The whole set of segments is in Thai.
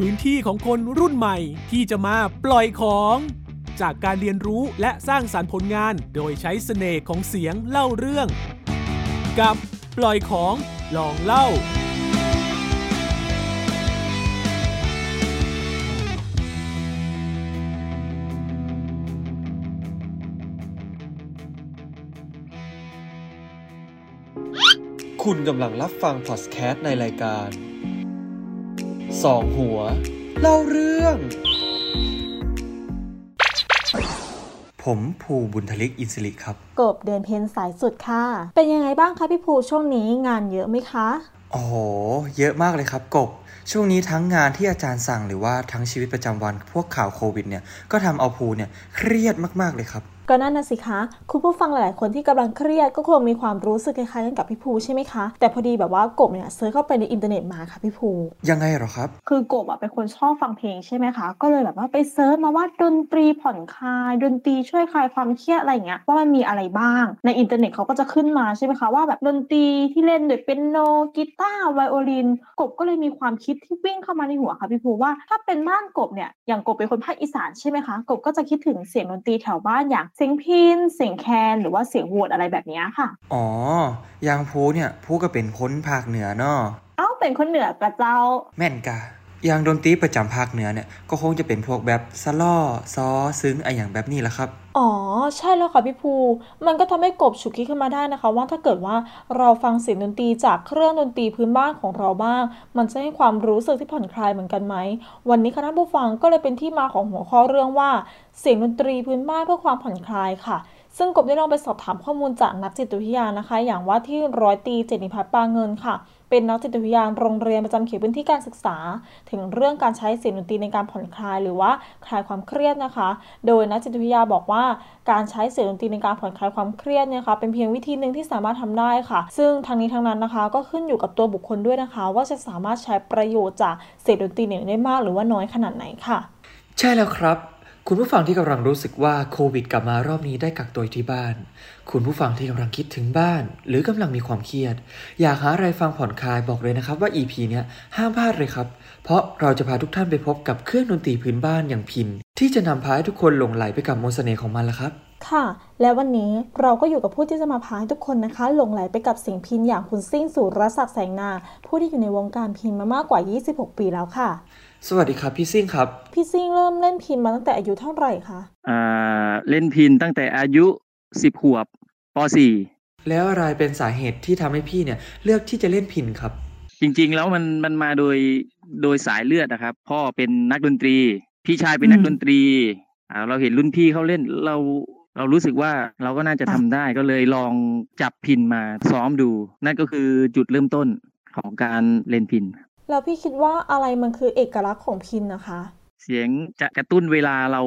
พื้นที่ของคนรุ่นใหม่ที่จะมาปล่อยของ จากการเรียนรู้และสร้างสารรค์ผลงาน โดยใช้เสน่ห์ของเสียงเล่าเรื่อง กับปล่อยของลองเล่าคุณกำลังรับฟังพอดแคสต์ในรายการ สองหัว เล่าเรื่อง ผมภูบุญทลิกอินสิริครับ กบเดือนเพ็ญสายสุดค่ะ เป็นยังไงบ้างคะพี่ภูช่วงนี้งานเยอะไหมคะ โอ้โห เยอะมากเลยครับกบ ช่วงนี้ทั้งงานที่อาจารย์สั่งหรือว่าทั้งชีวิตประจำวันพวกข่าวโควิดเนี่ยก็ทำเอาภูเนี่ยเครียดมากๆเลยครับ ก็นั่นนะสิคะ คุณผู้ฟังหลาย ๆ คนที่กำลังเครียดก็คงมีความรู้สึกคล้ายๆกันกับพี่ภูใช่ไหมคะ แต่พอดีแบบว่ากบเนี่ย search เข้าไปในอินเทอร์เน็ตมาค่ะพี่ภูยังไงเหรอครับ คือกบอะเป็นคนชอบฟังเพลงใช่ไหมคะ ก็เลยแบบว่าไป search มาว่าดนตรีผ่อนคลาย ดนตรีช่วยคลายความเครียดอะไรอย่างเงี้ยว่ามันมีอะไรบ้าง ในอินเทอร์เน็ตเขาก็จะขึ้นมาใช่ไหมคะว่าแบบดนตรีที่เล่นโดยเปียโนกีตาร์ไวโอลิน กบก็เลยมีความคิดที่วิ่งเข้ามาในหัวค่ะพี่ภูว่าถ้าเป็นบ้านกบเนี่ยอย่างกบเป็นคนภาคอีสานใช่ไหมคะกบก็จะคิดถึงเสียงดนตรีแถวบ้านอย่างเสียงพิณเสียงแคนนหรือว่าเสียงโหวดอะไรแบบเนี้ยค่ะ อ๋ออย่างภูเนี่ยภูก็เป็นคนภาคเหนือเนาะเอ้าเป็นคนเหนือกระเจ้า แม่นกะ อย่างดนตรีประจำภาคเหนือเนี่ยก็คงจะเป็นพวกแบบสล่อซอซึ้งอะไรอย่างแบบนี้แหละครับ อ๋อ ใช่แล้วค่ะพี่ภู มันก็ทำให้กบฉุกคิดขึ้นมาได้นะคะ ว่าถ้าเกิดว่าเราฟังเสียงดนตรีจากเครื่องดนตรีพื้นบ้านของเราบ้าง มันจะให้ความรู้สึกที่ผ่อนคลายเหมือนกันไหม วันนี้คณะผู้ฟังก็เลยเป็นที่มาของหัวข้อเรื่องว่า เสียงดนตรีพื้นบ้านเพื่อความผ่อนคลายค่ะซึ่งกบได้ลองไปสอบถามข้อมูลจากนักจิตวิทยานะคะ อย่างว่าที่ร้อยตีเจนิพัฒน์ปาเงินค่ะ เป็นนักจิตวิทยาโรงเรียนประจำเขตพื้นที่การศึกษา ถึงเรื่องการใช้เสียงดนตรีในการผ่อนคลายหรือว่าคลายความเครียดนะคะ โดยนักจิตวิทยาบอกว่าการใช้เสียงดนตรีในการผ่อนคลายความเครียดเนี่ยค่ะเป็นเพียงวิธีหนึ่งที่สามารถทำได้ค่ะ ซึ่งทางนี้ทางนั้นนะคะ ก็ขึ้นอยู่กับตัวบุคคลด้วยนะคะ ว่าจะสามารถใช้ประโยชน์จากเสียงดนตรีเนี่ยได้มากหรือว่าน้อยขนาดไหนค่ะ ใช่แล้วครับ คุณผู้ฟังที่กำลังรู้สึกว่าโควิดกลับมารอบนี้ได้กักตัวที่บ้าน คุณผู้ฟังที่กำลังคิดถึงบ้าน หรือกำลังมีความเครียด อยากหาอะไรฟังผ่อนคลายบอกเลยนะครับว่า EP เนี้ยห้ามพลาดเลยครับ เพราะเราจะพาทุกท่านไปพบกับเครื่องดนตรีพื้นบ้านอย่างพิน ที่จะนำพาให้ทุกคนหลงไหลไปกับมนต์เสน่ห์ของมันละครับ ค่ะ และวันนี้เราก็อยู่กับผู้ที่จะมาพาให้ทุกคนนะคะ หลงไหลไปกับเสียงพินอย่างคุณซิ่งสุรศักดิ์แสงนา ผู้ที่อยู่ในวงการพินมามากกว่า 26 ปีแล้วค่ะ สวัสดีครับพี่ซิ่งครับ พี่ซิ่งเริ่มเล่นพินมาตั้งแต่อายุเท่าไหร่คะอ่าเล่นพินตั้งแต่อายุสิบขวบปสี่แล้วอะไรเป็นสาเหตุที่ทำให้พี่เนี่ย เลือกที่จะเล่นพินครับ จริงๆแล้วมันมันมาโดยโดยสายเลือดนะครับ พ่อเป็นนักดนตรี พี่ชายเป็นนักดนตรีอ่าเราเห็นรุ่นพี่เขาเล่นเราเรารู้สึกว่าเราก็น่าจะทำได้ก็เลยลองจับพินมาซ้อมดู นั่นก็คือจุดเริ่มต้นของการเล่นพินแล้วพี่คิดว่าอะไรมันคือเอกลักษณ์ของพินนะคะ เสียงจะกระตุ้นเวลาเรา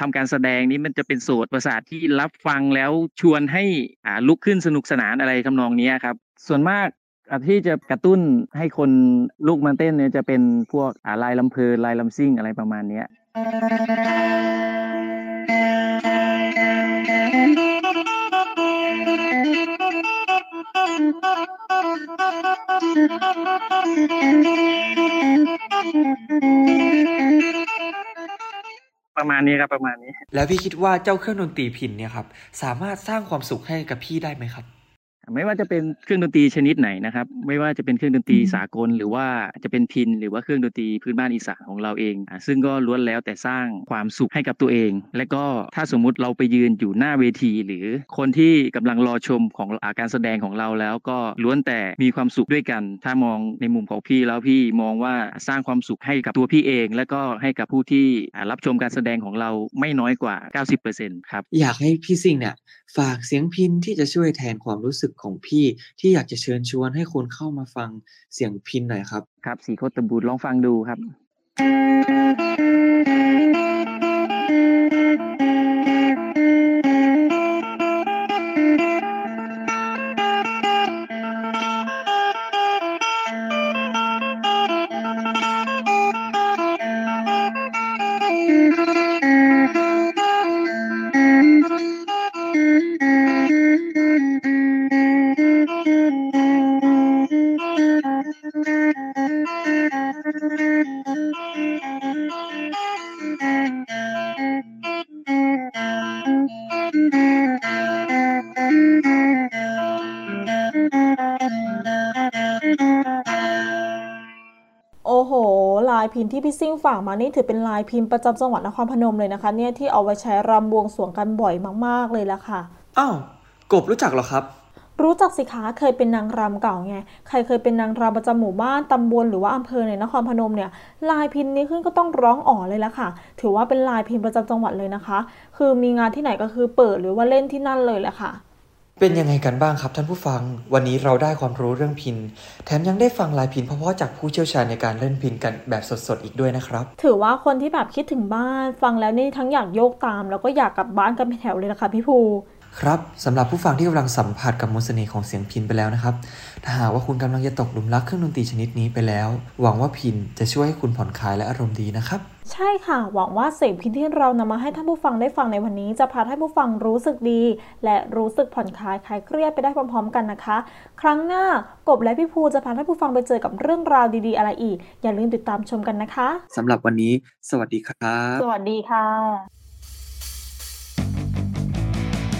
ทำการแสดงนี้มันจะเป็นโสตประสาทที่รับฟังแล้วชวนให้อ่าลุกขึ้นสนุกสนานอะไรทำนองเนี้ยครับ ส่วนมากอะ ที่จะกระตุ้นให้คนลุกมาเต้นเนี่ยจะเป็นพวกอาลายลำเพลินลายลำซิ่งอะไรประมาณเนี้ยประมาณนี้ครับประมาณนี้ แล้วพี่คิดว่าเจ้าเครื่องดนตรีพินเนี่ยครับ สามารถสร้างความสุขให้กับพี่ได้ไหมครับ ไม่ว่าจะเป็นเครื่องดนตรีชนิดไหนนะครับ ไม่ว่าจะเป็นเครื่องดนตรีอืมสากล หรือว่าจะเป็นพินหรือว่าเครื่องดนตรีพื้นบ้านอีสานของเราเองอะซึ่งก็ล้วนแล้วแต่สร้างความสุขให้กับตัวเอง และก็ถ้าสมมุติเราไปยืนอยู่หน้าเวที หรือคนที่กำลังรอชมของอาการแสดงของเราแล้วก็ล้วนแต่มีความสุขด้วยกัน ถ้ามองในมุมของพี่แล้วพี่มองว่าสร้างความสุขให้กับตัวพี่เอง และก็ให้กับผู้ที่อะรับชมการแสดงของเราไม่น้อยกว่า 90%ครับอยากให้พี่ซิ่งเนี่ยฝากเสียงพินที่จะช่วยแทนความรู้สึกของพี่ที่อยากจะเชิญชวนให้คนเข้ามาฟังเสียงพินหน่อยครับ ครับสีโคตรบูดลองฟังดูครับ ลายพินที่พี่ซิ่งฝากมานี่ถือเป็นลายพินประจำจังหวัดนครพนมเลยนะคะเนี่ยที่เอาไว้ใช้รำบวงสรวงกันบ่อยมากๆเลยละค่ะอ้าวกบรู้จักเหรอครับรู้จักสิคะเคยเป็นนางรำเก่าไง ใครเคยเป็นนางรำประจำหมู่บ้านตำบลหรือว่าอำเภอในนครพนมเนี่ย ลายพินนี้ขึ้นก็ต้องร้องอ๋อเลยละค่ะ ถือว่าเป็นลายพินประจำจังหวัดเลยนะคะ คือมีงานที่ไหนก็คือเปิดหรือว่าเล่นที่นั่นเลยแหละค่ะ เป็นยังไงกันบ้างครับท่านผู้ฟัง วันนี้เราได้ความรู้เรื่องพิน แถมยังได้ฟังลายพินเพราะๆจากผู้เชี่ยวชาญในการเล่นพินกันแบบสดๆอีกด้วยนะครับ ถือว่าคนที่แบบคิดถึงบ้าน ฟังแล้วนี่ทั้งอยากโยกตาม แล้วก็อยากกลับบ้านกันเป็นแถวเลยนะคะพี่ภู ครับสำหรับผู้ฟังที่กำลังสัมผัสกับมนต์เสน่ห์ของเสียงพินไปแล้วนะครับ ถ้าหากว่าคุณกำลังจะตกหลุมรักเครื่องดนตรีชนิดนี้ไปแล้ว หวังว่าพินจะช่วยให้คุณผ่อนคลายและอารมณ์ดีนะครับ ใช่ค่ะ หวังว่าเสียงพินที่เรานำมาให้ท่านผู้ฟังได้ฟังในวันนี้ จะพาให้ผู้ฟังรู้สึกดี และรู้สึกผ่อนคลายคลายเครียดไปได้พร้อม ๆ กันนะคะ ครั้งหน้ากบและพี่ภูจะพาท่านผู้ฟังไปเจอกับเรื่องราวดี ๆ อะไรอีก อย่าลืมติดตามชมกันนะคะสำหรับวันนี้ สวัสดีครับ สวัสดีค่ะ